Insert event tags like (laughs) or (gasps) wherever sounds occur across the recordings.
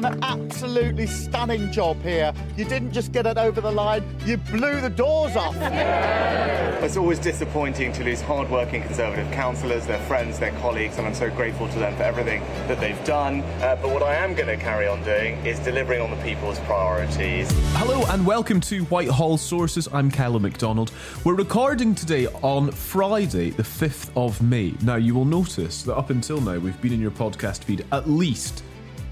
Done an absolutely stunning job here. You didn't just get it over the line, you blew the doors off. (laughs) It's always disappointing to lose hard-working Conservative councillors, their friends, their colleagues, and I'm so grateful to them for everything that they've done. Uh, but what I am going to carry on doing is delivering on the people's priorities. Hello and welcome to Whitehall Sources. I'm Calum McDonald. We're recording today on Friday, the 5th of May. Now, you will notice that up until now, we've been in your podcast feed at least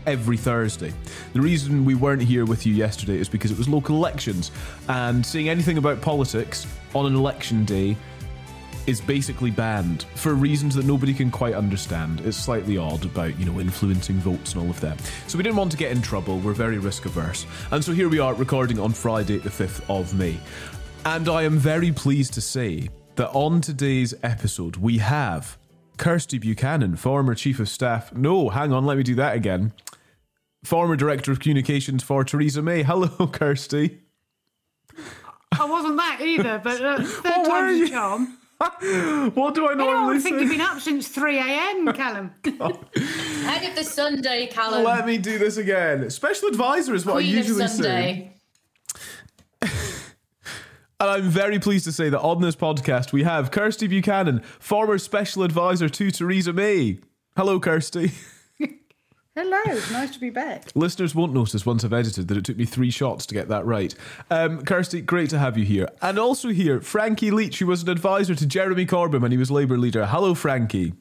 every Thursday. The reason we weren't here with you yesterday is because it was local elections, and saying anything about politics on an election day is basically banned for reasons that nobody can quite understand. It's slightly odd about, you know, influencing votes and all of that. So we didn't want to get in trouble. We're very risk averse. And so here we are recording on Friday, the 5th of May. And I am very pleased to say that on today's episode, we have Kirsty Buchanan, former Chief of Staff. No, hang on, let me do that again. Former Director of Communications for Theresa May. Hello, (laughs) Kirsty. I wasn't that either, but uh, (laughs) third What were time's you? a charm. (laughs) What do I I normally don't think say? you've been up since 3 a.m., Calum. Head of the Sunday, Calum. Let me do this again. Special advisor is what I Queen of usually say. Sunday. And I'm very pleased to say that on this podcast we have Kirsty Buchanan, former special advisor to Theresa May. Hello, Kirsty. Hello, it's nice to be back. Listeners won't notice once I've edited that it took me three shots to get that right. Um, Kirsty, great to have you here. And also here, Frankie Leach, who was an advisor to Jeremy Corbyn when he was Labour leader. Hello, Frankie.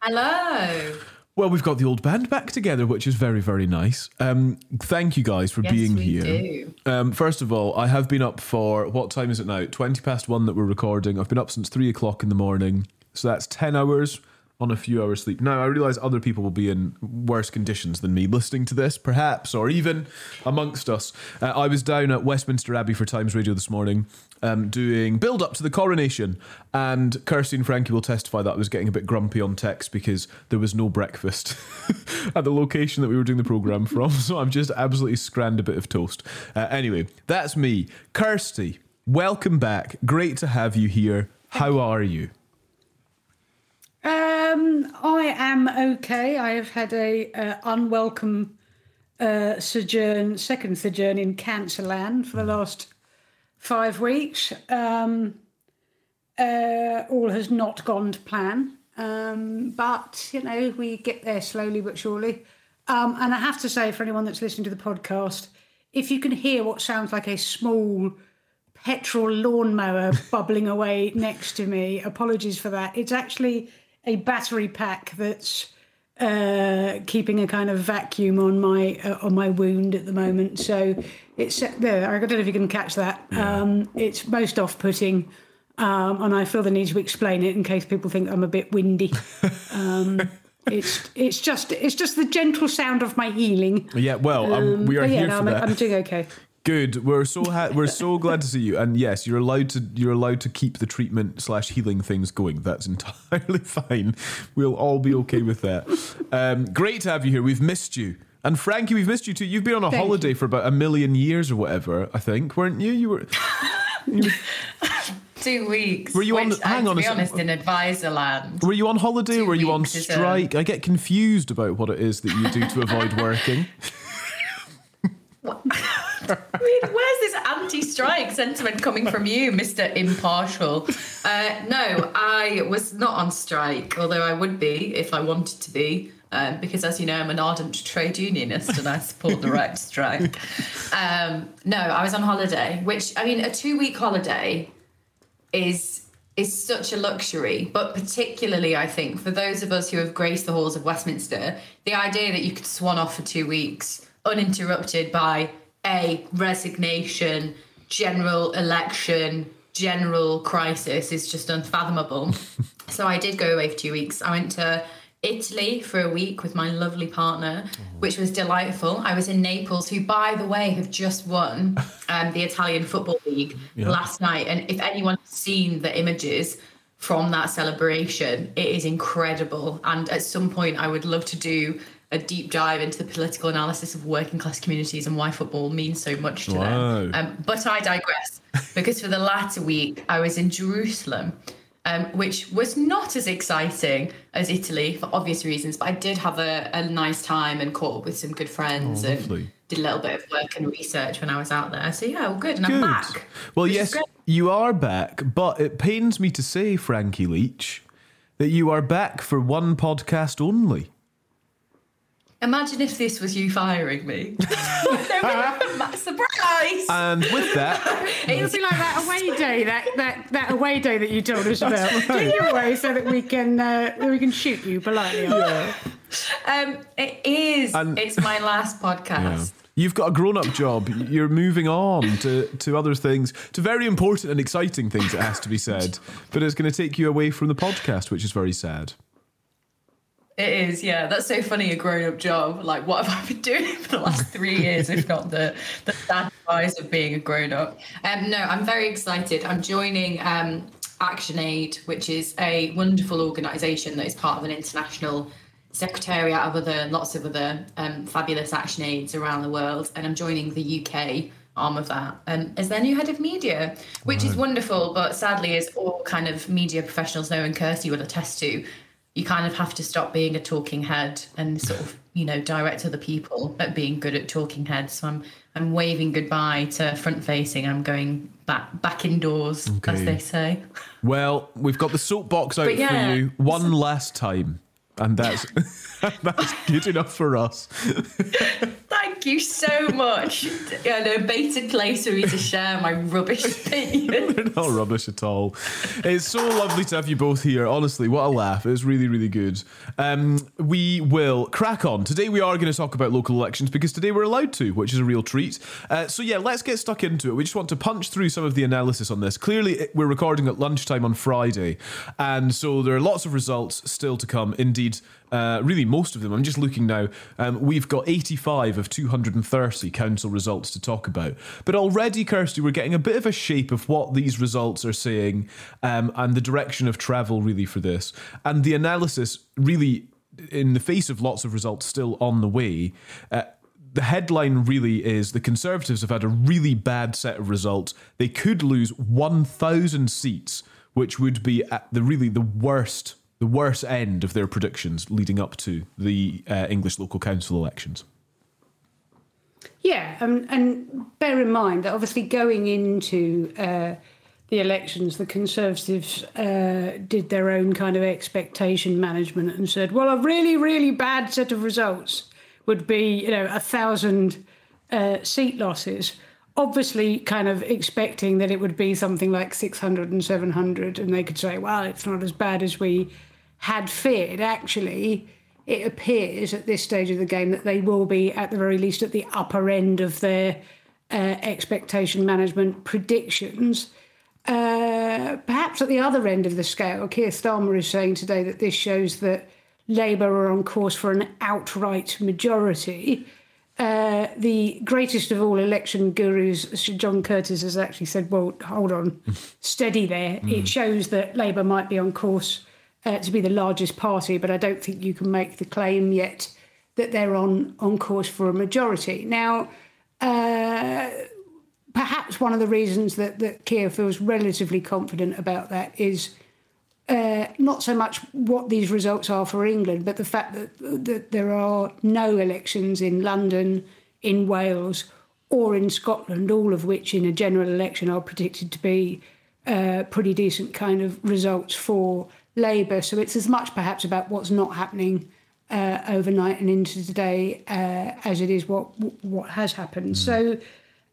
Hello. Well, we've got the old band back together, which is very, very nice. Um, thank you guys for Yes, being we here. do. Um, first of all, I have been up for what time is it now? 20 past one that we're recording. I've been up since three o'clock in the morning. So that's 10 hours on a few hours sleep. Now, I realize other people will be in worse conditions than me listening to this, perhaps, or even amongst us. Uh, I was down at Westminster Abbey for Times Radio this morning um, doing build up to the coronation. And Kirsty and Frankie will testify that I was getting a bit grumpy on text because there was no breakfast (laughs) at the location that we were doing the programme from. (laughs) So I'm just absolutely scranned a bit of toast. Uh, anyway, that's me. Kirsty, welcome back. Great to have you here. How are you? Um, I am okay. I have had a uh, unwelcome uh, sojourn, second sojourn in Cancer Land for the last five weeks. Um, uh, all has not gone to plan, um, but you know we get there slowly but surely. Um, and I have to say, for anyone that's listening to the podcast, if you can hear what sounds like a small petrol lawnmower (laughs) bubbling away next to me. Apologies for that. It's actually a battery pack that's uh, keeping a kind of vacuum on my uh, on my wound at the moment. So it's there. I don't know if you can catch that. Um, it's most off-putting. Um, and I feel the need to explain it in case people think I'm a bit windy. (laughs) Um, it's it's just it's just the gentle sound of my healing. Yeah, well, um, we are yeah, here no, for I'm, that. I'm doing okay. Good. We're so ha- we're so glad to see you. And yes, you're allowed to you're allowed to keep the treatment slash healing things going. That's (laughs) entirely fine. We'll all be okay with that. Um, great to have you here. We've missed you. And Frankie, we've missed you too. You've been on a Thank holiday for about a million years or whatever, I think, weren't you? You were. (laughs) Two weeks. Were you on- which, uh, hang on To be honest, in advisor land. Were you on holiday Two or were you on is a- strike? I get confused about what it is that you do to avoid working. (laughs) (laughs) Mean, where's this anti-strike sentiment coming from you, Mr. Impartial? Uh, no, I was not on strike, although I would be if I wanted to be. Um, because, as you know, I'm an ardent trade unionist and I support the right to strike. Um, no, I was on holiday, which I mean, a two-week holiday is is such a luxury, but particularly I think for those of us who have graced the halls of Westminster, the idea that you could swan off for two weeks uninterrupted by a resignation, general election, general crisis is just unfathomable. (laughs) so I did go away for two weeks. I went to Italy for a week with my lovely partner, which was delightful. I was in Naples, who, by the way, have just won (laughs) um, the Italian Football League last night. And if anyone's seen the images from that celebration, it is incredible. And at some point, I would love to do a deep dive into the political analysis of working class communities and why football means so much to Wow. them. Um, but I digress (laughs) because for the latter week, I was in Jerusalem um, which was not as exciting as Italy for obvious reasons. But I did have a, a nice time and caught up with some good friends Oh, and lovely. did a little bit of work and research when I was out there. So yeah, all good. And Good. I'm back. Well, yes, you are back, but it pains me to say, Frankie Leach, that you are back for one podcast only. Imagine if this was you firing me. (laughs) Surprise! And with that, (laughs) It'll be like that away day, that, that, that away day that you told us about. Take you away so that we can uh, we can shoot you politely. Um, it is. And- it's my last podcast. (laughs) you've got a grown up job. You're moving on to, to other things, to very important and exciting things, it has to be said. But it's going to take you away from the podcast, which is very sad. It is, yeah. That's so funny. A grown-up job. Like, what have I been doing (laughs) for the last three years, if not the the sad advice of being a grown-up? Um, no, I'm very excited. I'm joining um, ActionAid, which is a wonderful organisation that is part of an international secretariat of other lots of other um, fabulous action aids around the world, and I'm joining the UK arm of that um, as their new head of media, which is wonderful. But sadly, as all kind of media professionals know, and Kirsty will attest to, you kind of have to stop being a talking head and sort of you know direct other people at being good at talking heads. So I'm I'm waving goodbye to front facing. I'm going back back indoors, as they say. Well, we've got the soapbox out yeah, for you one last time. And that's (laughs) that's good enough for us. Thank you so much. An abated place for me to share my rubbish (laughs) opinion. They're (laughs) not rubbish at all. It's so lovely to have you both here. Honestly, what a laugh. It was really, really good. Um, we will crack on. Today we are going to talk about local elections because today we're allowed to, which is a real treat. Uh, so yeah, let's get stuck into it. We just want to punch through some of the analysis on this. Clearly, we're recording at lunchtime on Friday, and so there are lots of results still to come. Indeed, uh, really most of them. I'm just looking now. Um, we've got 85 of 230 council results to talk about. But already, Kirsty, we're getting a bit of a shape of what these results are saying um, and the direction of travel, really, for this. And the analysis, really, in the face of lots of results still on the way, uh, the headline really is the Conservatives have had a really bad set of results. They could lose 1,000 seats, which would be at the really the worst the worst end of their predictions leading up to the uh, English local council elections. Yeah, um, and bear in mind that obviously going into uh, the elections, the Conservatives uh, did their own kind of expectation management and said, well, a really, really bad set of results would be, you know, a thousand uh, seat losses. Obviously, kind of expecting that it would be something like 600 and 700, and they could say, well, it's not as bad as we had feared. Actually, it appears at this stage of the game that they will be, at the very least, at the upper end of their uh, expectation management predictions. Uh, perhaps at the other end of the scale, Keir Starmer is saying today that this shows that Labour are on course for an outright majority. Uh, the greatest of all election gurus, Sir John Curtice, has actually said, well, hold on, steady there. It shows that Labour might be on course uh, to be the largest party, but I don't think you can make the claim yet that they're on, on course for a majority. Now, uh, perhaps one of the reasons that, that Keir feels relatively confident about that is uh, not so much what these results are for England, but the fact that, that there are no elections in London, in Wales, or in Scotland, all of which in a general election are predicted to be uh, pretty decent kind of results for Labour. So it's as much perhaps about what's not happening uh, overnight and into today uh, as it is what what has happened. So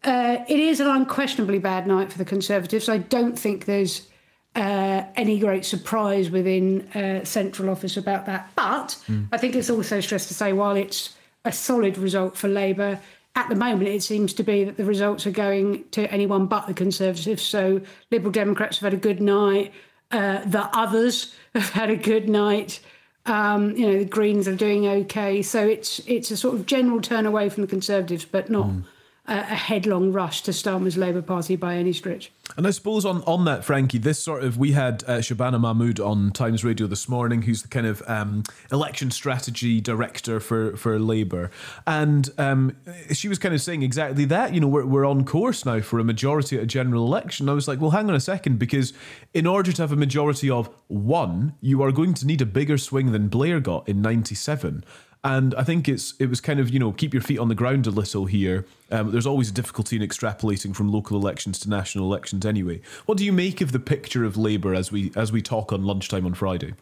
uh, it is an unquestionably bad night for the Conservatives. I don't think there's uh, any great surprise within uh, central office about that. But I think it's also stressed to say while it's a solid result for Labour, at the moment it seems to be that the results are going to anyone but the Conservatives. So Liberal Democrats have had a good night. Uh, the others have had a good night. Um, you know, the Greens are doing okay. So it's it's a sort of general turn away from the Conservatives, but not a, a headlong rush to Starmer's Labour Party by any stretch. And I suppose on, on that, Frankie, this sort of we had uh, Shabana Mahmood on Times Radio this morning, who's the kind of um, election strategy director for for Labour, and um, she was kind of saying exactly that. You know, we're we're on course now for a majority at a general election. I was like, well, hang on a second, because in order to have a majority of one, you are going to need a bigger swing than Blair got in '97. And I think it's it was kind of you know keep your feet on the ground a little here. Um, there's always a difficulty in extrapolating from local elections to national elections anyway. What do you make of the picture of Labour as we as we talk on lunchtime on Friday?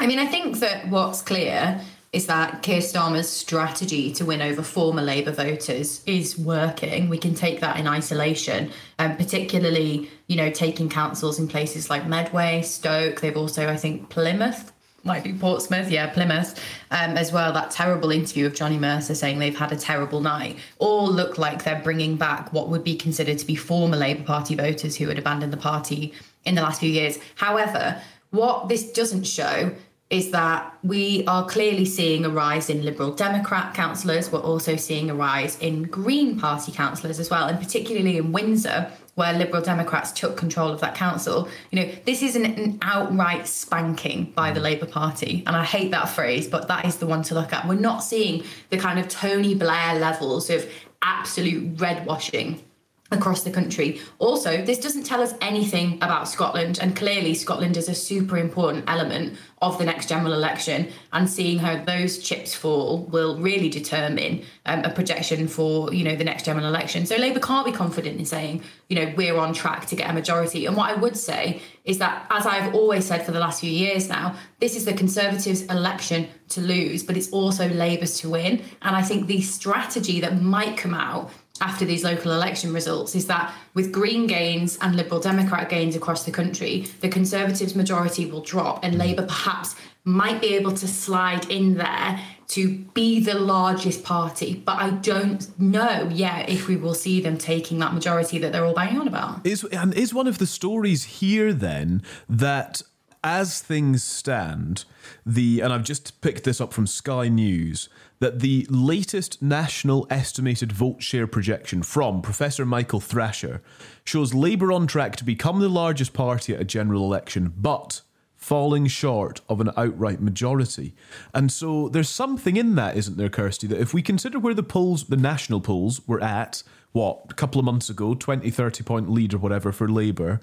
I mean, I think that what's clear is that Keir Starmer's strategy to win over former Labour voters is working. We can take that in isolation, um, particularly, you know, taking councils in places like Medway, Stoke. They've also, I think, Plymouth might be Portsmouth, yeah, Plymouth, um, as well. That terrible interview of Johnny Mercer saying they've had a terrible night all look like they're bringing back what would be considered to be former Labour Party voters who had abandoned the party in the last few years. However, what this doesn't show is that we are clearly seeing a rise in Liberal Democrat councillors. We're also seeing a rise in Green Party councillors as well, and particularly in Windsor, where Liberal Democrats took control of that council. You know, this is an, an outright spanking by the Labour Party, and I hate that phrase, but that is the one to look at. We're not seeing the kind of Tony Blair levels of absolute red washing across the country. Also, this doesn't tell us anything about Scotland, and clearly, Scotland is a super important element of the next general election. And seeing how those chips fall will really determine um, a projection for you know the next general election. So Labour can't be confident in saying you know we're on track to get a majority. And what I would say is that, as I've always said for the last few years now, this is the Conservatives' election to lose, but it's also Labour's to win. And I think the strategy that might come out after these local election results is that with Green gains and Liberal Democrat gains across the country, the Conservatives' majority will drop and Labour perhaps might be able to slide in there to be the largest party. But I don't know yet if we will see them taking that majority that they're all banging on about. Is and is one of the stories here then that as things stand, the and I've just picked this up from Sky News that the latest national estimated vote share projection from Professor Michael Thrasher shows Labour on track to become the largest party at a general election, but falling short of an outright majority. And so there's something in that, isn't there, Kirsty, that if we consider where the polls, the national polls, were at, what, a couple of months ago, 20, 30 point lead or whatever for Labour,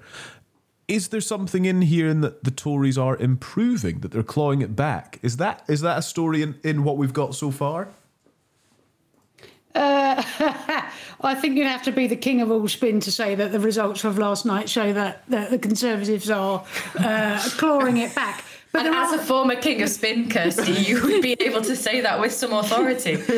is there something in here in that the Tories are improving, that they're clawing it back? Is that is that a story in, in what we've got so far? Uh, (laughs) I think you'd have to be the king of all spin to say that the results of last night show that, that the Conservatives are uh, clawing it back. But and as are- a former king of spin, Kirsty, (laughs) you would be able to say that with some authority. (laughs)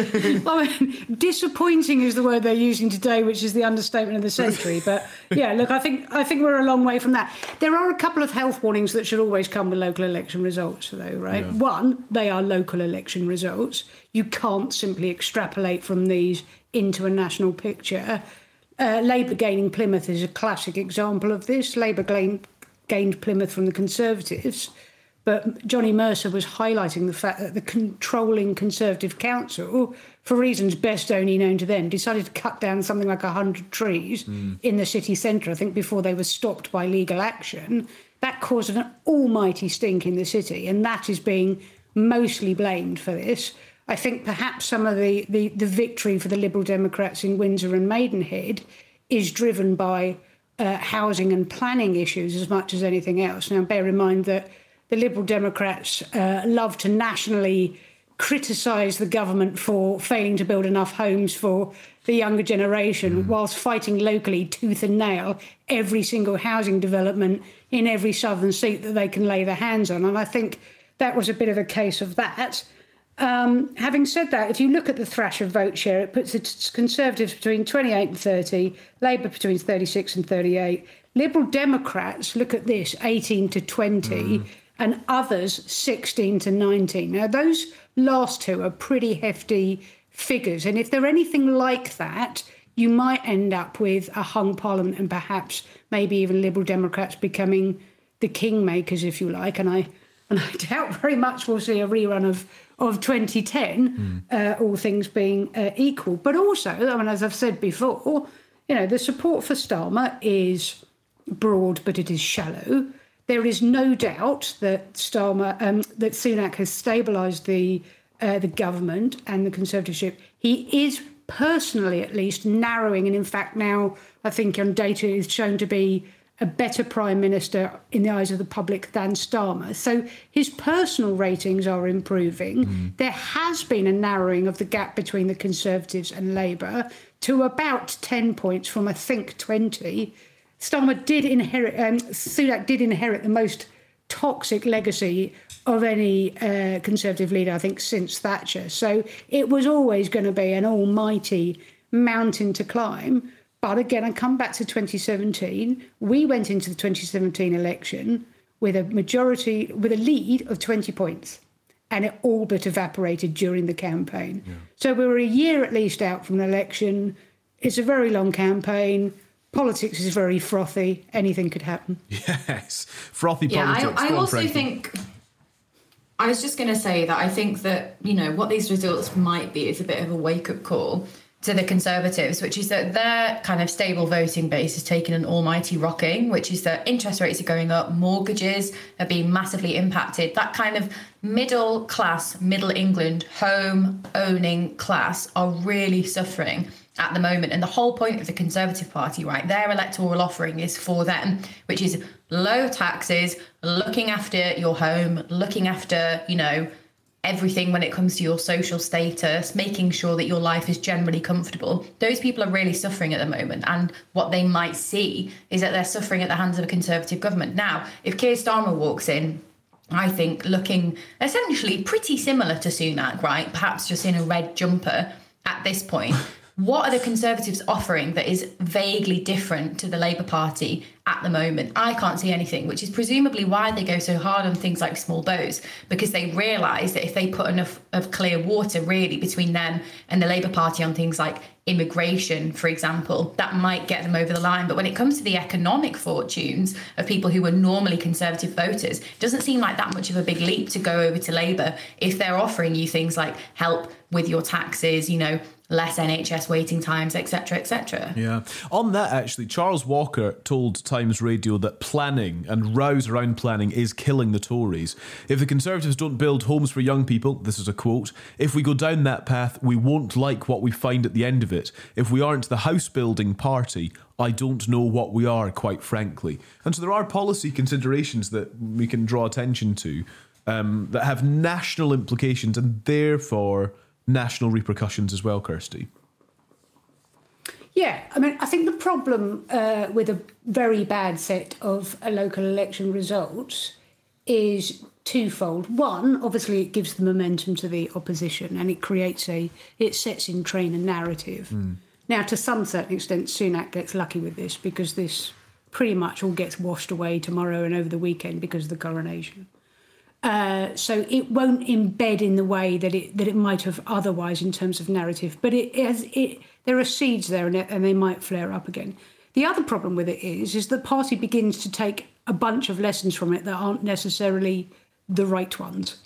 I mean, disappointing is the word they're using today, which is the understatement of the century. But yeah, look, I think I think we're a long way from that. There are a couple of health warnings that should always come with local election results, though, right? One, they are local election results. You can't simply extrapolate from these into a national picture. Uh, Labour gaining Plymouth is a classic example of this. Labour gained, gained Plymouth from the Conservatives But Johnny Mercer was highlighting the fact that the controlling Conservative Council, for reasons best only known to them, decided to cut down something like 100 trees Mm. in the city centre, I think, before they were stopped by legal action. That caused an almighty stink in the city, and that is being mostly blamed for this. I think perhaps some of the, the, the victory for the Liberal Democrats in Windsor and Maidenhead is driven by uh, housing and planning issues as much as anything else. Now, bear in mind that the Liberal Democrats uh, love to nationally criticise the government for failing to build enough homes for the younger generation, whilst fighting locally tooth and nail every single housing development in every southern seat that they can lay their hands on. And I think that was a bit of a case of that. Um, having said that, if you look at the Thrasher vote share, it puts the Conservatives between 28 and 30, Labour between 36 and 38. Liberal Democrats, look at this, 18 to 20, and others 16 to 19. Now, those last two are pretty hefty figures. And if they're anything like that, you might end up with a hung parliament and perhaps maybe even Liberal Democrats becoming the kingmakers, if you like. And I and I (laughs) doubt very much we'll see a rerun of of 2010, uh, all things being uh, equal. But also, I mean, as I've said before, you know, the support for Starmer is broad, but it is shallow. There is no doubt that Starmer, um, that Sunak has stabilised the uh, the government and the conservatorship. He is personally, at least, narrowing, and in fact, now I think on data is shown to be a better prime minister in the eyes of the public than Starmer. So his personal ratings are improving. There has been a narrowing of the gap between the Conservatives and Labour to about 10 points from, I think, 20. Starmer did inherit, um, Sunak did inherit the most toxic legacy of any uh, Conservative leader, I think, since Thatcher. So it was always going to be an almighty mountain to climb. But again, I come back to 2017. We went into the 2017 election with a majority, with a lead of 20 points, and it all but evaporated during the campaign. So we were a year at least out from an election. It's a very long campaign. Politics is very frothy. Anything could happen. (laughs) Yes, frothy Yeah, politics. I, I also Frankie. think. I was just going to say that I think that, you know, what these results might be is a bit of a wake up call to the Conservatives, which is that their kind of stable voting base has taken an almighty rocking, which is that interest rates are going up, mortgages are being massively impacted. That kind of middle class, middle England, home owning class are really suffering at the moment. And the whole point of the Conservative Party, right, their electoral offering is for them, which is low taxes, looking after your home, looking after, you know, everything when it comes to your social status, making sure that your life is generally comfortable. Those people are really suffering at the moment. And what they might see is that they're suffering at the hands of a Conservative government. Now, if Keir Starmer walks in, I think looking essentially pretty similar to Sunak, right? Perhaps just in a red jumper at this point. What are the Conservatives offering that is vaguely different to the Labour Party at the moment? I can't see anything, which is presumably why they go so hard on things like small boats, because they realise that if they put enough of clear water really between them and the Labour Party on things like immigration, for example, that might get them over the line. But when it comes to the economic fortunes of people who are normally Conservative voters, it doesn't seem like that much of a big leap to go over to Labour if they're offering you things like help with your taxes, you know, less NHS waiting times, etc., etc. Yeah. On that, actually, Charles Walker told Times Radio that planning and rows around planning is killing the Tories. If the Conservatives don't build homes for young people, this is a quote, if we go down that path, we won't like what we find at the end of it. If we aren't the house building party, I don't know what we are, quite frankly. And so there are policy considerations that we can draw attention to um, that have national implications and therefore national repercussions as well, Kirsty. Yeah, I mean, I think the problem uh, with a very bad set of uh, local election results is twofold. One, obviously, it gives the momentum to the opposition and it creates a, it sets in train a narrative. Now, to some certain extent, Sunak gets lucky with this because this pretty much all gets washed away tomorrow and over the weekend because of the coronation. Uh, so it won't embed in the way that it that it might have otherwise in terms of narrative. But it has it there are seeds there and, it, and they might flare up again. The other problem with it is is the party begins to take a bunch of lessons from it that aren't necessarily the right ones.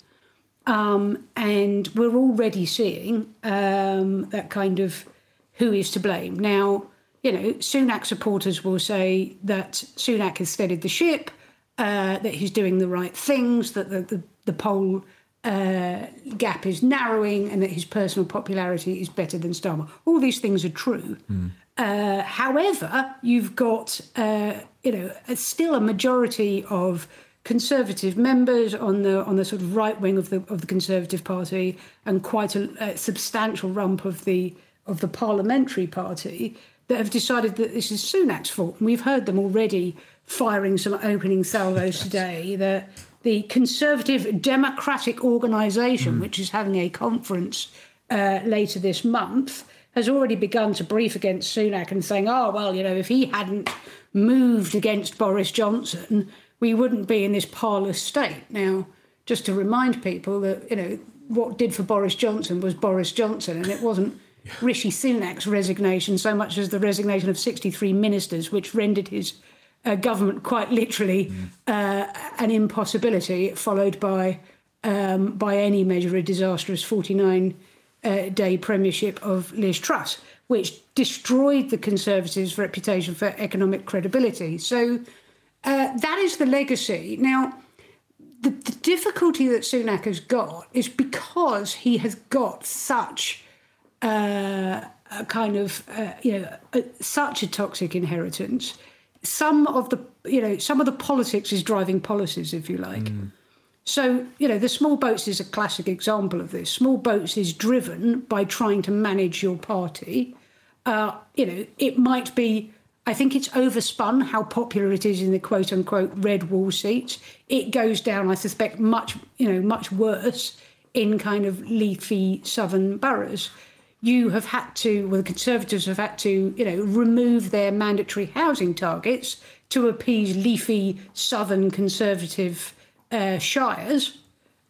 Um, and we're already seeing um, that kind of who is to blame. Now, you know, Sunak supporters will say that Sunak has steadied the ship, uh, that he's doing the right things, that the, the, the poll uh, gap is narrowing, and that his personal popularity is better than Starmer. All these things are true. Mm. Uh, however, you've got, uh, you know, still a majority of Conservative members on the on the sort of right wing of the of the Conservative Party, and quite a, a substantial rump of the of the Parliamentary Party that have decided that this is Sunak's fault. And we've heard them already firing some opening salvos today. That the Conservative Democratic Organisation, mm. which is having a conference uh, later this month, has already begun to brief against Sunak and saying, oh, well, you know, if he hadn't moved against Boris Johnson, we wouldn't be in this parlous state. Now, just to remind people that, you know, what did for Boris Johnson was Boris Johnson, and it wasn't Rishi Sunak's resignation so much as the resignation of 63 ministers, which rendered his uh, government quite literally mm. uh, an impossibility, followed by, um, by any measure, a disastrous 49 uh, day premiership of Liz Truss, which destroyed the Conservatives' reputation for economic credibility. So uh, that is the legacy. Now, the, the, difficulty that Sunak has got is because he has got such uh, a kind of, uh, you know, a, such a toxic inheritance. Some of the, you know, some of the politics is driving policies, if you like. Mm. So, you know, the small boats is a classic example of this. Small boats is driven by trying to manage your party. Uh, you know, it might be I think it's overspun how popular it is in the quote unquote red wall seats. It goes down, I suspect, much you know much worse in kind of leafy southern boroughs. You have had to, well, the Conservatives have had to, you know, remove their mandatory housing targets to appease leafy southern conservative uh, shires,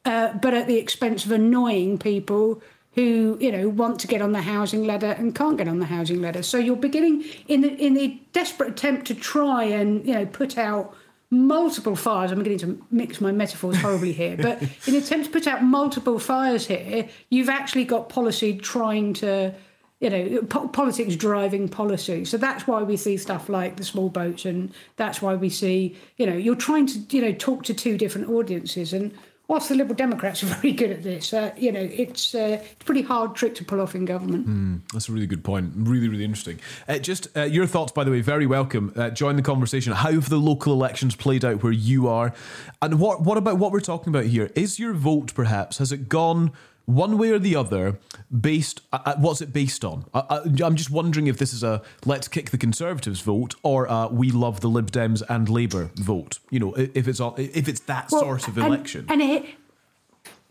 uh, but at the expense of annoying people who you know want to get on the housing ladder and can't get on the housing ladder. So you're beginning in the in the desperate attempt to try and you know put out multiple fires. I'm beginning to mix my metaphors horribly here, but (laughs) in attempt to put out multiple fires here, you've actually got policy trying to. You know, po- politics driving policy. So that's why we see stuff like the small boats, and that's why we see, you know, you're trying to, you know, talk to two different audiences. And whilst the Liberal Democrats are (laughs) very good at this, uh, you know, it's, uh, it's a pretty hard trick to pull off in government. Mm, that's a really good point. Really, really interesting. Uh, just uh, your thoughts, by the way, very welcome. Uh, join the conversation. How have the local elections played out where you are? And what, what about what we're talking about here? Is your vote perhaps, has it gone one way or the other based uh, uh what's it based on? I, am just wondering if this is a let's kick the conservatives vote or a we love the lib dems and labor vote. You know if it's if it's that well, sort of election. and, and, it,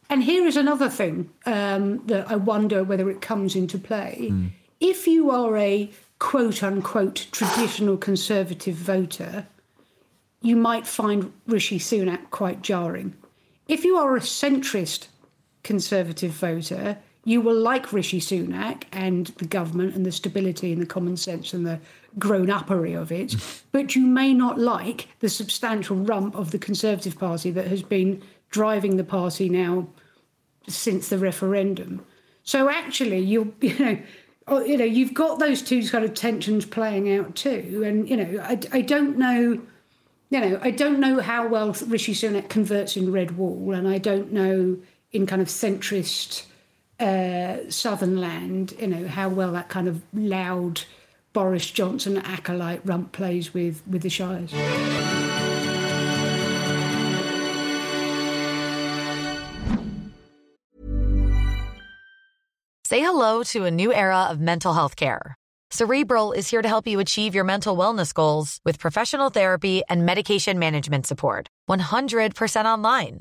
and here is another thing um, that i wonder whether it comes into play. Mm. if you are a quote unquote traditional conservative voter you might find rishi sunak quite jarring. If you are a centrist Conservative voter, you will like Rishi Sunak and the government and the stability and the common sense and the grown uppery of it, (laughs) but you may not like the substantial rump of the Conservative Party that has been driving the party now since the referendum. So actually, you (laughs) you know. Oh, you know, you've got those two kind of tensions playing out too, and you know, I, I don't know, you know, I don't know how well Rishi Sunak converts in Red Wall, and I don't know in kind of centrist uh, southern land, you know, how well that kind of loud Boris Johnson acolyte rump plays with, with the Shires. Say hello to a new era of mental health care. Cerebral is here to help you achieve your mental wellness goals with professional therapy and medication management support. 100% online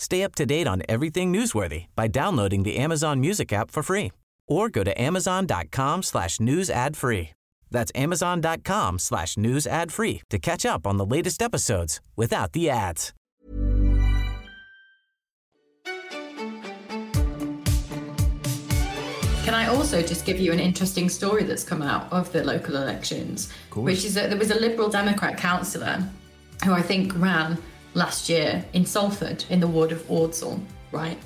Stay up to date on everything newsworthy by downloading the Amazon Music app for free or go to amazon.com slash news ad free. That's amazon.com slash news ad free to catch up on the latest episodes without the ads. Can I also just give you an interesting story that's come out of the local elections, which is that there was a Liberal Democrat councillor who I think ran last year in Salford in the ward of Ordsall, right?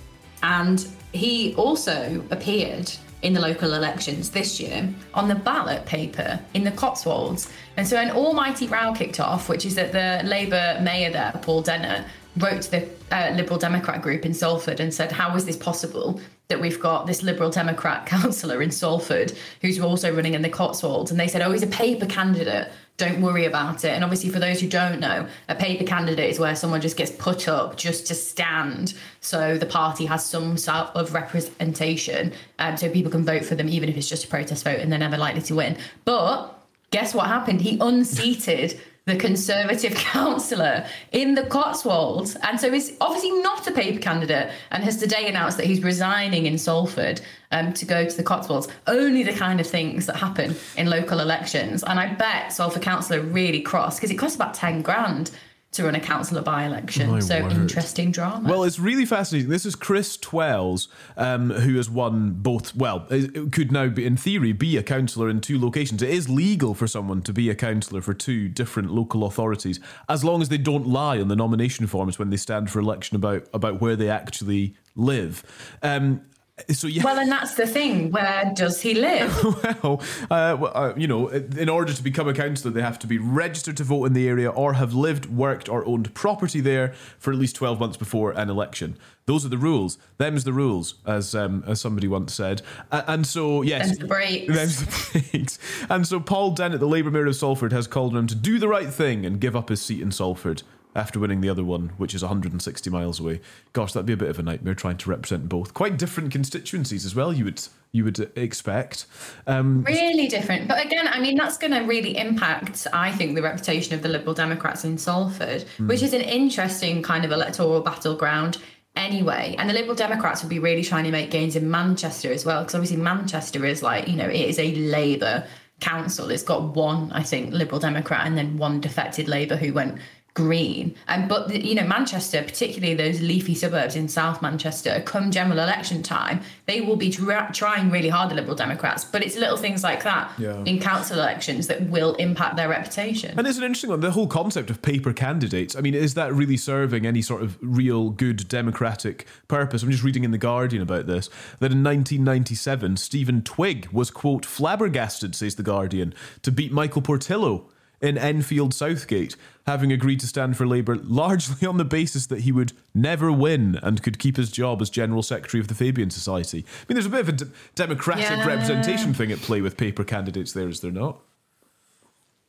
And he also appeared in the local elections this year on the ballot paper in the Cotswolds. And so an almighty row kicked off, which is that the Labour mayor there, Paul Dennett, wrote to the uh, Liberal Democrat group in Salford and said, How is this possible that we've got this Liberal Democrat (laughs) councillor in Salford who's also running in the Cotswolds? And they said, Oh, he's a paper candidate. Don't worry about it. And obviously, for those who don't know, a paper candidate is where someone just gets put up just to stand. So the party has some sort of representation. Um, so people can vote for them, even if it's just a protest vote and they're never likely to win. But guess what happened? He unseated the Conservative (laughs) councillor in the Cotswolds. And so he's obviously not a paper candidate and has today announced that he's resigning in Salford um, to go to the Cotswolds. Only the kind of things that happen in local elections. And I bet Salford councillor really cross because it costs about 10 grand to run a councillor by election. My so word. interesting drama. Well, it's really fascinating. This is Chris Twells, um, who has won both. Well, it could now, be, in theory, be a councillor in two locations. It is legal for someone to be a councillor for two different local authorities, as long as they don't lie on the nomination forms when they stand for election about about where they actually live. Um, so yeah. well, and that's the thing. Where does he live? (laughs) well, uh, well, uh, you know, in order to become a councillor, they have to be registered to vote in the area or have lived, worked, or owned property there for at least 12 months before an election. Those are the rules. Them's the rules, as um, as somebody once said. Uh, and so, yes. Them's the breaks. Them's the breaks. And so, Paul Dennett, the Labour Mayor of Salford, has called on him to do the right thing and give up his seat in Salford after winning the other one, which is 160 miles away. Gosh, that'd be a bit of a nightmare trying to represent both. Quite different constituencies as well. You would you would expect. Um, Really different. But again, I mean, that's going to really impact, I think, the reputation of the Liberal Democrats in Salford, which is an interesting kind of electoral battleground anyway. And the Liberal Democrats will be really trying to make gains in Manchester as well, because obviously Manchester is like, you know, it is a Labour council. It's got one, I think, Liberal Democrat and then one defected Labour who went green. And but the- you know Manchester, particularly those leafy suburbs in South Manchester, come general election time, they will be tra- trying really hard the Liberal Democrats. But it's little things like that Yeah. in council elections that will impact their reputation. And it's an interesting one. The whole concept of paper candidates. I mean, is that really serving any sort of real good democratic purpose? I'm just reading in The Guardian about this that in 1997, Stephen Twigg was, quote, flabbergasted, says The Guardian, to beat Michael Portillo in Enfield Southgate, having agreed to stand for Labour largely on the basis that he would never win and could keep his job as General Secretary of the Fabian Society. I mean, there's a bit of a d- democratic Yeah. representation thing at play with paper candidates there, is there not?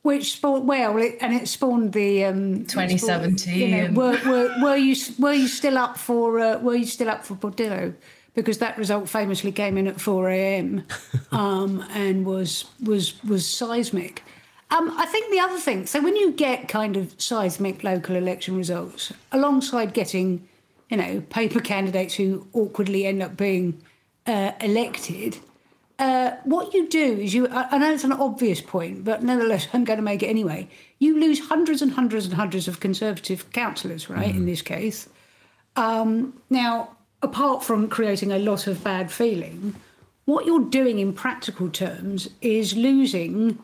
Which spawned well, it, and it spawned the um, it spawned- 2017. You know, were, were, were you were you still up for uh, were you still up for Portillo? Because that result famously came in at four a.m. (laughs) um, and was was was seismic. Um, I think the other thing, so when you get kind of seismic local election results, alongside getting, you know, paper candidates who awkwardly end up being uh, elected, uh, what you do is you, I, know it's an obvious point, but nonetheless, I'm going to make it anyway. You lose hundreds and hundreds and hundreds of Conservative councillors, right, in this case. Um, now, apart from creating a lot of bad feeling, what you're doing in practical terms is losing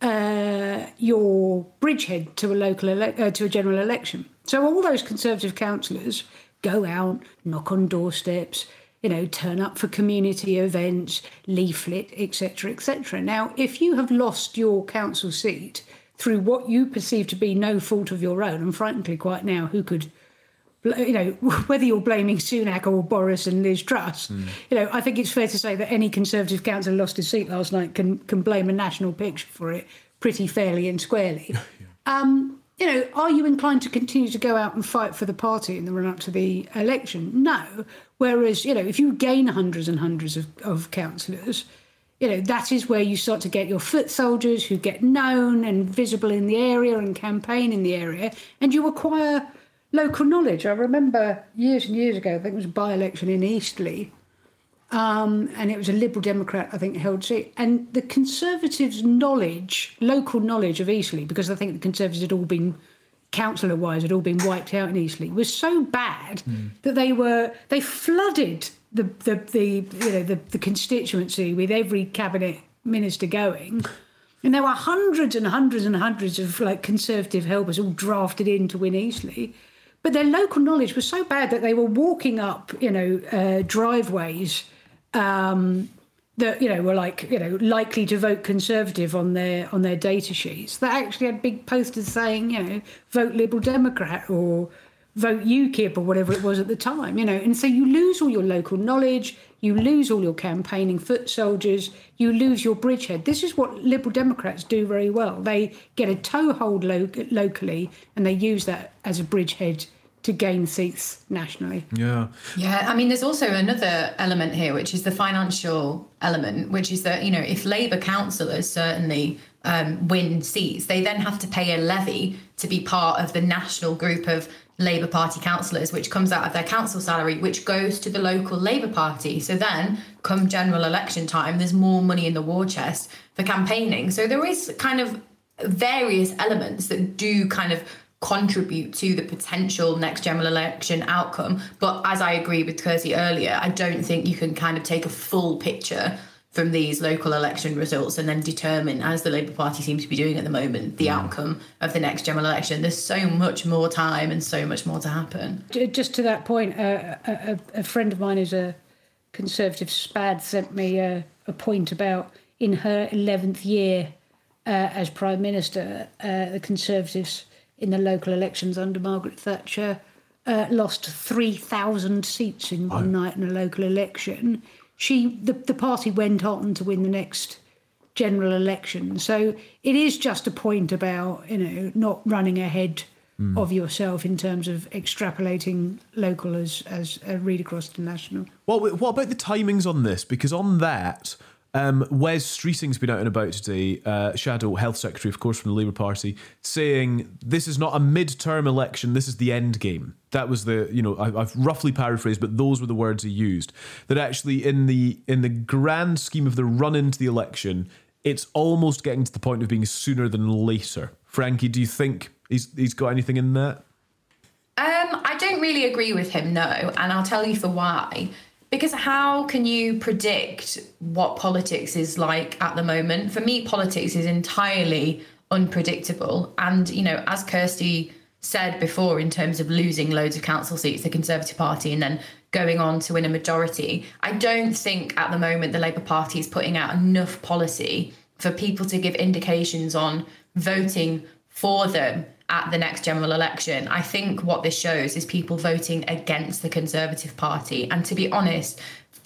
uh, your bridgehead to a local ele- uh, to a general election. So all those Conservative councillors go out, knock on doorsteps, you know, turn up for community events, leaflet, etc., etc. Now, if you have lost your council seat through what you perceive to be no fault of your own, and frankly, quite now, who could you know, (laughs) whether you're blaming Sunak or Boris and Liz Truss, Hmm. you know, I think it's fair to say that any Conservative councillor lost his seat last night can can blame a national picture for it pretty fairly and squarely. (laughs) um, you know, are you inclined to continue to go out and fight for the party in the run up to the election? No. Whereas, you know, if you gain hundreds and hundreds of, of councillors, you know, that is where you start to get your foot soldiers who get known and visible in the area and campaign in the area, and you acquire local knowledge. I remember years and years ago, I think it was a by election in Eastleigh, um, and it was a Liberal Democrat, I think, held seat. And the Conservatives' knowledge, local knowledge of Eastleigh, because I think the Conservatives had all been councillor wise had all been wiped out in Eastleigh was so bad that they were they flooded the the, the you know the, the constituency with every cabinet minister going. And there were hundreds and hundreds and hundreds of like conservative helpers all drafted in to win Eastleigh. But their local knowledge was so bad that they were walking up, you know, uh, driveways um, that you know were like you know likely to vote conservative on their on their data sheets. That actually had big posters saying you know vote liberal democrat or vote ukip or whatever it was at the time you know and so you lose all your local knowledge you lose all your campaigning foot soldiers you lose your bridgehead. This is what liberal democrats do very well. They get a toehold lo- locally and they use that as a bridgehead to gain seats nationally. Yeah. Yeah, I mean, there's also another element here, which is the financial element, which is that, you know, if Labour councillors certainly um, win seats, they then have to pay a levy to be part of the national group of Labour Party councillors, which comes out of their council salary, which goes to the local Labour Party. So then, come general election time, there's more money in the war chest for campaigning. So there is kind of various elements that do kind of contribute to the potential next general election outcome. But as I agree with Kirsty earlier, I don't think you can kind of take a full picture from these local election results and then determine, as the Labour Party seems to be doing at the moment, the outcome of the next general election. There's so much more time and so much more to happen. Just to that point, uh, a, a, a friend of mine who's a conservative spad sent me a, a point about in her 11th year uh, as Prime Minister, uh, the Conservatives in the local elections under Margaret Thatcher uh, lost 3,000 seats in one night in a local election. She, the, the party went on to win the next general election. So it is just a point about, you know, not running ahead hmm. of yourself in terms of extrapolating local as as a read across to national. Well, what about the timings on this? Because on that, um, Wes Streeting's been out and about today, uh, Shadow Health Secretary, of course, from the Labour Party, saying this is not a mid-term election. This is the end game. That was the you know I, I've roughly paraphrased, but those were the words he used. That actually in the in the grand scheme of the run into the election, it's almost getting to the point of being sooner than later. Frankie, do you think he's he's got anything in that? Um, I don't really agree with him, no, and I'll tell you for why. Because how can you predict what politics is like at the moment? For me, politics is entirely unpredictable. And, you know, as Kirsty said before, in terms of losing loads of council seats, the Conservative Party, and then going on to win a majority, I don't think at the moment the Labour Party is putting out enough policy for people to give indications on voting for them at the next general election. I think what this shows is people voting against the Conservative Party. And to be honest,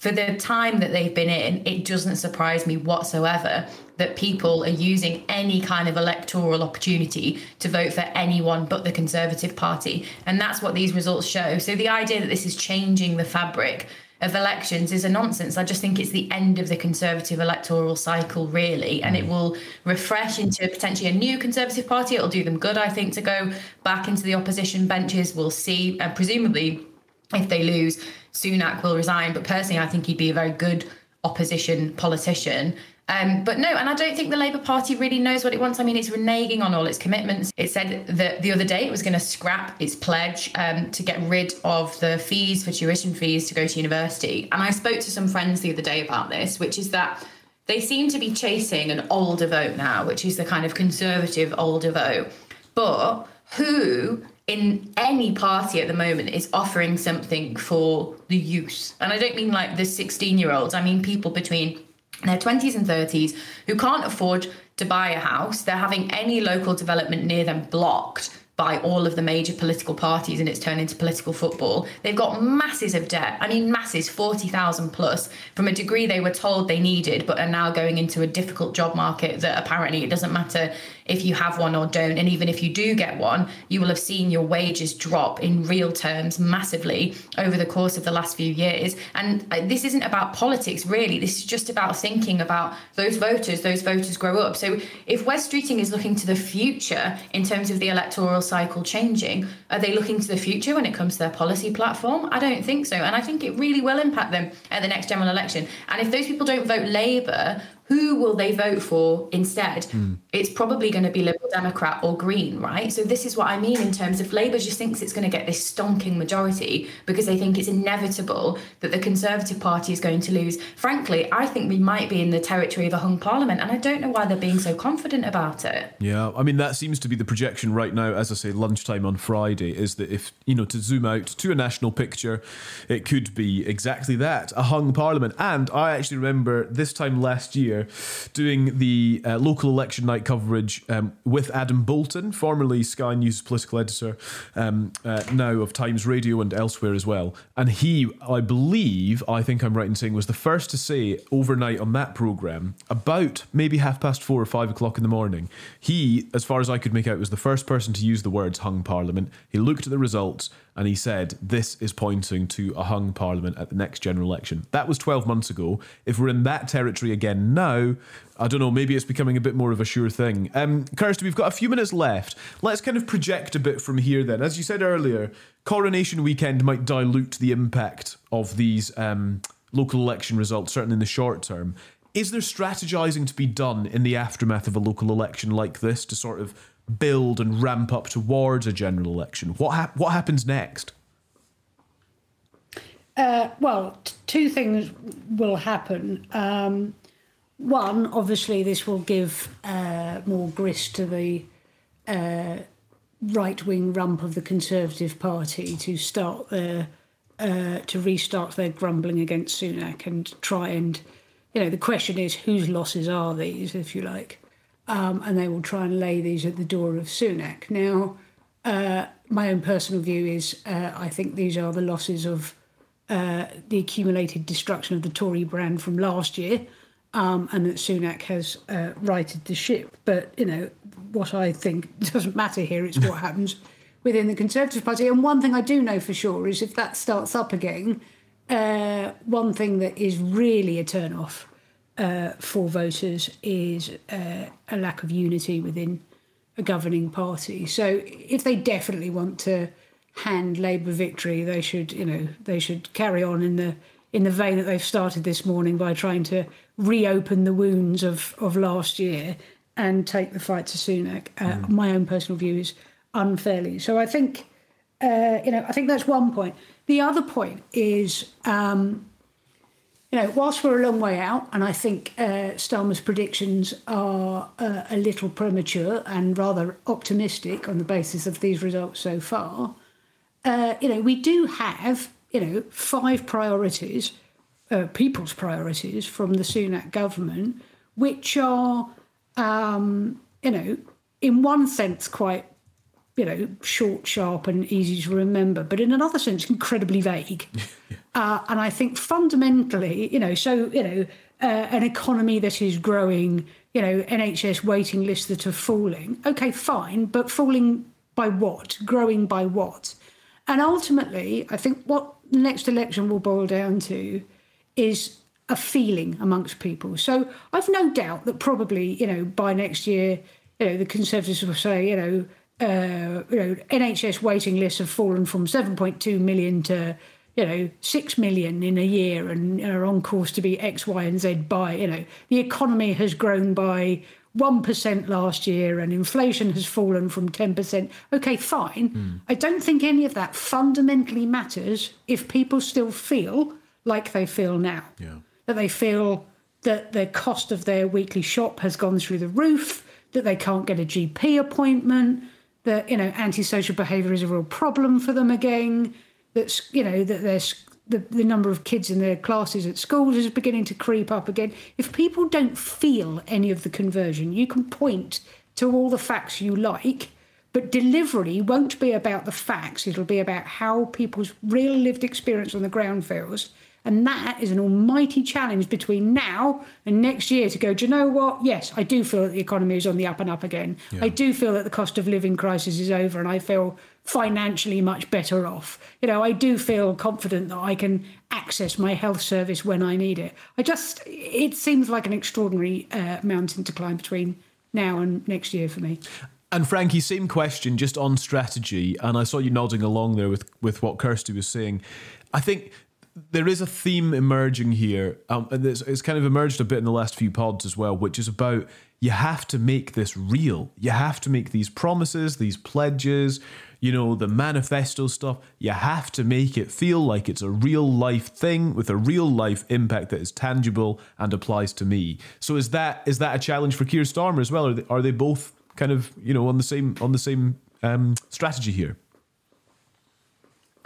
for the time that they've been in, it doesn't surprise me whatsoever that people are using any kind of electoral opportunity to vote for anyone but the Conservative Party. And that's what these results show. So the idea that this is changing the fabric of elections is a nonsense. I just think it's the end of the Conservative electoral cycle, really, and it mm. will refresh into potentially a new Conservative Party. It'll do them good, I think, to go back into the opposition benches. We'll see, and presumably, if they lose, Sunak will resign. But personally, I think he'd be a very good opposition politician. Um, but no, and I don't think the Labour Party really knows what it wants. I mean, it's reneging on all its commitments. It said that the other day it was going to scrap its pledge um, to get rid of the fees for tuition fees to go to university. And I spoke to some friends the other day about this, which is that they seem to be chasing an older vote now, which is the kind of conservative older vote. But who in any party at the moment is offering something for the youth? And I don't mean like the 16 year olds, I mean people between their 20s and 30s who can't afford to buy a house. They're having any local development near them blocked by all of the major political parties and it's turned into political football. They've got masses of debt. I mean, masses, 40,000 plus, from a degree they were told they needed, but are now going into a difficult job market that apparently it doesn't matter if you have one or don't. And even if you do get one, you will have seen your wages drop in real terms massively over the course of the last few years. And uh, this isn't about politics, really. This is just about thinking about those voters, those voters grow up. So if Wes Streeting is looking to the future in terms of the electoral cycle changing, are they looking to the future when it comes to their policy platform? I don't think so. And I think it really will impact them at the next general election. And if those people don't vote Labour, who will they vote for instead? Mm. It's probably going to be Liberal Democrat or Green, right? So this is what I mean in terms of Labour just thinks it's going to get this stonking majority because they think it's inevitable that the Conservative Party is going to lose. Frankly, I think we might be in the territory of a hung parliament, and I don't know why they're being so confident about it. Yeah, I mean that seems to be the projection right now. As I say, lunchtime on Friday is that if you know to zoom out to a national picture, it could be exactly that—a hung parliament. And I actually remember this time last year doing the uh, local election night coverage um, with Adam Boulton, formerly Sky News political editor, um, uh, now of Times Radio and elsewhere as well. And he, I believe, I think I'm right in saying, was the first to say overnight on that programme, about maybe half past four or five o'clock in the morning, he, as far as I could make out, was the first person to use the words hung parliament. He looked at the results and he said, This is pointing to a hung parliament at the next general election. That was 12 months ago. If we're in that territory again now, I don't know, maybe it's becoming a bit more of a sure thing. Um, Kirsty, we've got a few minutes left. Let's kind of project a bit from here then. As you said earlier, coronation weekend might dilute the impact of these um, local election results, certainly in the short term. Is there strategizing to be done in the aftermath of a local election like this to sort of build and ramp up towards a general election? What hap- what happens next? Uh, well, t- two things will happen. Um, one, obviously, this will give uh, more grist to the uh, right wing rump of the Conservative Party to start their uh, to restart their grumbling against Sunak and try and you know the question is whose losses are these, if you like um, and they will try and lay these at the door of Sunak. Now, uh, my own personal view is uh, I think these are the losses of uh, the accumulated destruction of the Tory brand from last year, um, and that Sunak has uh, righted the ship. But, you know, what I think (laughs) doesn't matter here, it's what (laughs) happens within the Conservative Party. And one thing I do know for sure is if that starts up again, uh, one thing that is really a turn off uh, for voters is uh, a lack of unity within a governing party. So if they definitely want to hand Labour victory, they should, you know, they should carry on in the in the vein that they've started this morning by trying to reopen the wounds of, of last year and take the fight to Sunak. Uh, mm. My own personal view is unfairly. So I think, uh, you know, I think that's one point. The other point is um, you know, whilst we're a long way out, and I think uh, Starmer's predictions are uh, a little premature and rather optimistic on the basis of these results so far, uh, you know, we do have, you know, five priorities, uh, people's priorities from the Sunak government, which are, um, you know, in one sense quite you know, short, sharp, and easy to remember, but in another sense, incredibly vague. (laughs) yeah. Uh, and I think fundamentally, you know, so, you know, uh, an economy that is growing, you know, NHS waiting lists that are falling. Okay, fine, but falling by what? Growing by what? And ultimately, I think what the next election will boil down to is a feeling amongst people. So I've no doubt that probably, you know, by next year, you know, the Conservatives will say, you know, uh, you know, NHS waiting lists have fallen from 7.2 million to, you know, 6 million in a year and are on course to be X, Y, and Z by, you know, the economy has grown by 1% last year and inflation has fallen from 10%. Okay, fine. Mm. I don't think any of that fundamentally matters if people still feel like they feel now. Yeah. That they feel that the cost of their weekly shop has gone through the roof, that they can't get a GP appointment, that you know antisocial behaviour is a real problem for them again. That's you know that there's the, the number of kids in their classes at schools is beginning to creep up again. If people don't feel any of the conversion, you can point to all the facts you like, But delivery won't be about the facts, it'll be about how people's real lived experience on the ground feels. And that is an almighty challenge between now and next year to go, do you know what? Yes, I do feel that the economy is on the up and up again. I do feel that the cost of living crisis is over and I feel financially much better off. You know, I do feel confident that I can access my health service when I need it. I just, it seems like an extraordinary uh, mountain to climb between now and next year for me. And Frankie, same question, just on strategy. And I saw you nodding along there with, with what Kirsty was saying. I think there is a theme emerging here, um, and it's, it's kind of emerged a bit in the last few pods as well, which is about you have to make this real. You have to make these promises, these pledges, you know, the manifesto stuff. You have to make it feel like it's a real life thing with a real life impact that is tangible and applies to me. So is that is that a challenge for Keir Starmer as well? Are they, are they both kind of you know on the same on the same um, strategy here?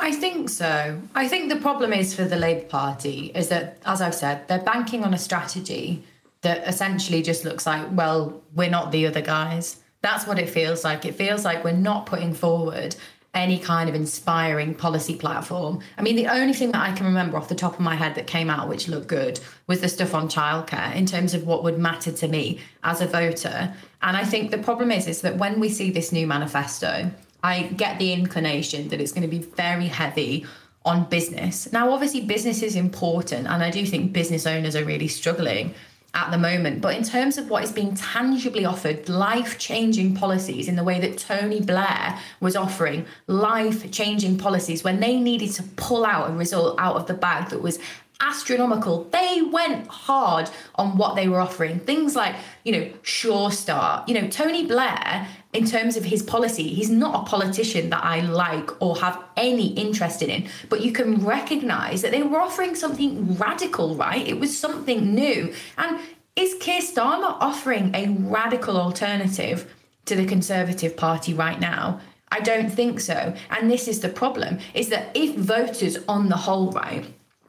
I think so. I think the problem is for the Labour Party is that, as I've said, they're banking on a strategy that essentially just looks like, well, we're not the other guys. That's what it feels like. It feels like we're not putting forward any kind of inspiring policy platform. I mean, the only thing that I can remember off the top of my head that came out which looked good was the stuff on childcare in terms of what would matter to me as a voter. And I think the problem is is that when we see this new manifesto, I get the inclination that it's going to be very heavy on business. Now, obviously, business is important, and I do think business owners are really struggling at the moment. But in terms of what is being tangibly offered, life changing policies in the way that Tony Blair was offering life changing policies when they needed to pull out a result out of the bag that was astronomical. They went hard on what they were offering. Things like, you know, Sure Start. You know, Tony Blair, in terms of his policy, he's not a politician that I like or have any interest in. But you can recognize that they were offering something radical, right? It was something new. And is Keir Starmer offering a radical alternative to the Conservative Party right now? I don't think so. And this is the problem is that if voters on the whole, right,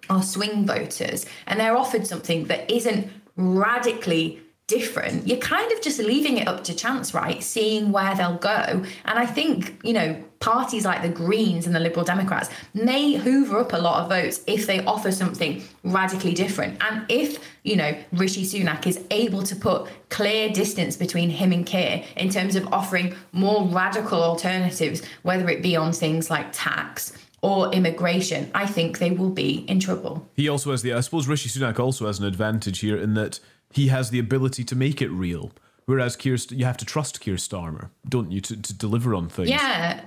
are swing voters and they're offered something that isn't radically different, you're kind of just leaving it up to chance, right? Seeing where they'll go. And I think, you know, parties like the Greens and the Liberal Democrats may hoover up a lot of votes if they offer something radically different. And if, you know, Rishi Sunak is able to put clear distance between him and Keir in terms of offering more radical alternatives, whether it be on things like tax or immigration, I think they will be in trouble. He also has the, I suppose Rishi Sunak also has an advantage here in that he has the ability to make it real. Whereas Keir, you have to trust Keir Starmer, don't you, to, to deliver on things? Yeah.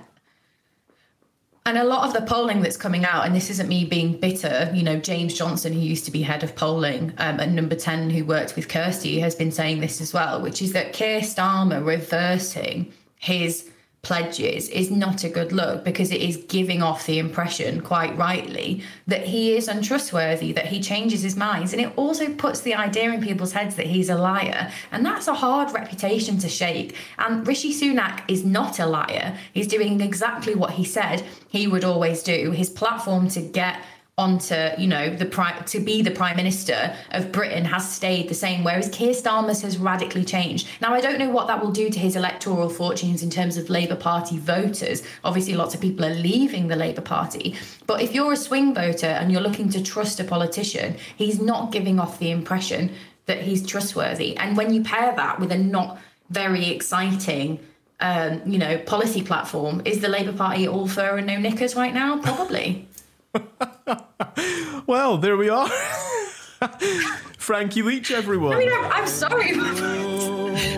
And a lot of the polling that's coming out, and this isn't me being bitter, you know, James Johnson, who used to be head of polling um, at number 10, who worked with Kirsty, has been saying this as well, which is that Keir Starmer reversing his pledges is not a good look because it is giving off the impression, quite rightly, that he is untrustworthy, that he changes his minds. And it also puts the idea in people's heads that he's a liar. And that's a hard reputation to shake. And Rishi Sunak is not a liar. He's doing exactly what he said he would always do. His platform to get onto you know the prime to be the prime minister of Britain has stayed the same whereas Keir Starmer's has radically changed. Now I don't know what that will do to his electoral fortunes in terms of Labour Party voters. Obviously lots of people are leaving the Labour Party. But if you're a swing voter and you're looking to trust a politician he's not giving off the impression that he's trustworthy. And when you pair that with a not very exciting um, you know policy platform is the Labour Party all fur and no knickers right now? Probably (laughs) (laughs) Well, there we are. (laughs) Frankie Leach, everyone. I mean, I'm, I'm sorry. (laughs)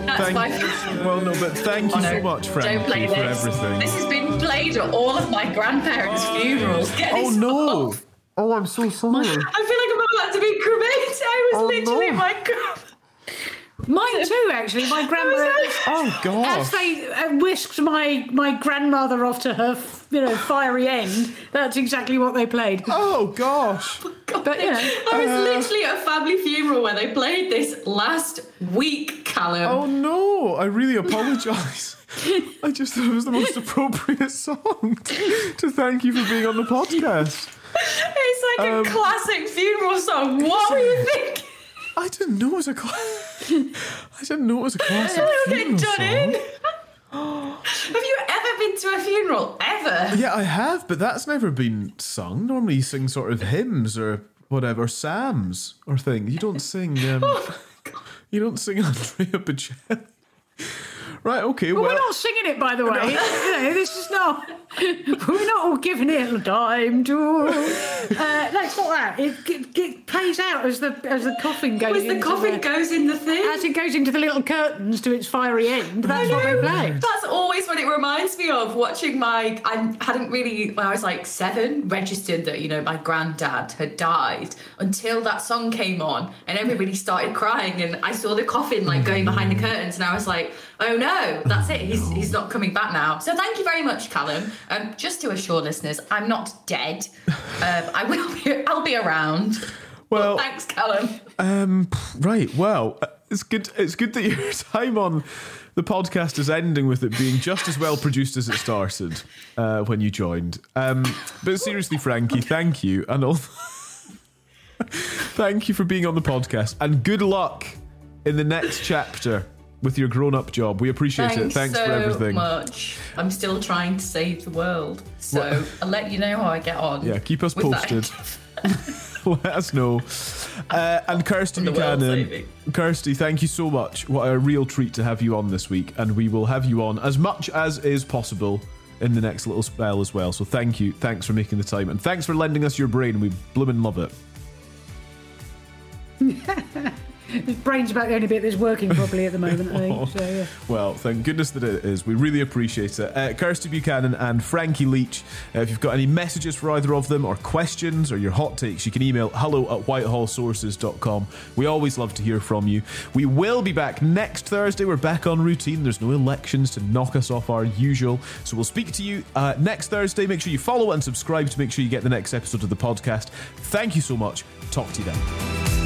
That's Thank- my. well, no, but thank you Oh, no. so much, Don't play Frankie, for this. everything. This has been played at all of my grandparents' funerals. Get oh no! off. Oh, I'm so sorry. I feel like I'm about to be cremated. I was Oh, literally no. my. gra- Mine too, actually. My grandmother. Oh God! As they uh, whisked my, my grandmother off to her, f- you know, fiery end, that's exactly what they played. Oh gosh. But you know, I was literally at a family funeral where they played this last week, Calum. Oh no! I really apologise. (laughs) I just thought it was the most appropriate song to, to thank you for being on the podcast. It's like um, a classic funeral song. What were you (laughs) thinking? I didn't know it was a cla- (laughs) I didn't know it was a classic Don't funeral get done song. in. (gasps) Have you ever been to a funeral ever. Yeah, I have, but that's never been sung. Normally, you sing sort of hymns or whatever, psalms or things. You don't sing. Um, (laughs) Oh, you don't sing (laughs) Andrea Bocelli. Right. Okay. But well, we're not singing it, by the way. (laughs) you know, this is not. (laughs) We're not all giving it a dime to. (laughs) Uh, that's not that. It, it, it plays out as the as the coffin goes. As the into coffin goes in the thing. As it goes into the little curtains to its fiery end. That's what they play. That's always what it reminds me of. Watching my, I hadn't really, when I was like seven, registered that you know my granddad had died until that song came on, and everybody started crying, and I saw the coffin like going behind the curtains, and I was like, oh no, that's it. He's he's not coming back now. So thank you very much, Calum. Um, just to assure listeners, I'm not dead. (laughs) Um, I will be. I'll be around. Well, thanks, Calum. Um, right. Well, uh, it's good. It's good that your (laughs) time on the podcast is ending with it being just as well produced as it started uh, when you joined. Um, but seriously, Frankie, thank you, and all. (laughs) thank you for being on the podcast, and good luck in the next chapter with your grown-up job. We appreciate Thanks it. Thanks so for everything. much. I'm still trying to save the world, so Well- (laughs) I'll let you know how I get on. Yeah, keep us posted. (laughs) (laughs) Let us know. Uh, and Kirsty The Buchanan. Kirsty, thank you so much. What a real treat to have you on this week, and we will have you on as much as is possible in the next little spell as well. So thank you, thanks for making the time, and thanks for lending us your brain. We bloomin' love it. His (laughs) brain's about the only bit that's working properly at the moment, I think. So, yeah. (laughs) Well, thank goodness that it is. We really appreciate it. Uh, Kirsty Buchanan and Frankie Leach, uh, if you've got any messages for either of them, or questions, or your hot takes, you can email hello at whitehallsources.com. We always love to hear from you. We will be back next Thursday. We're back on routine. There's no elections to knock us off our usual. So we'll speak to you uh, next Thursday. Make sure you follow and subscribe to make sure you get the next episode of the podcast. Thank you so much. Talk to you then.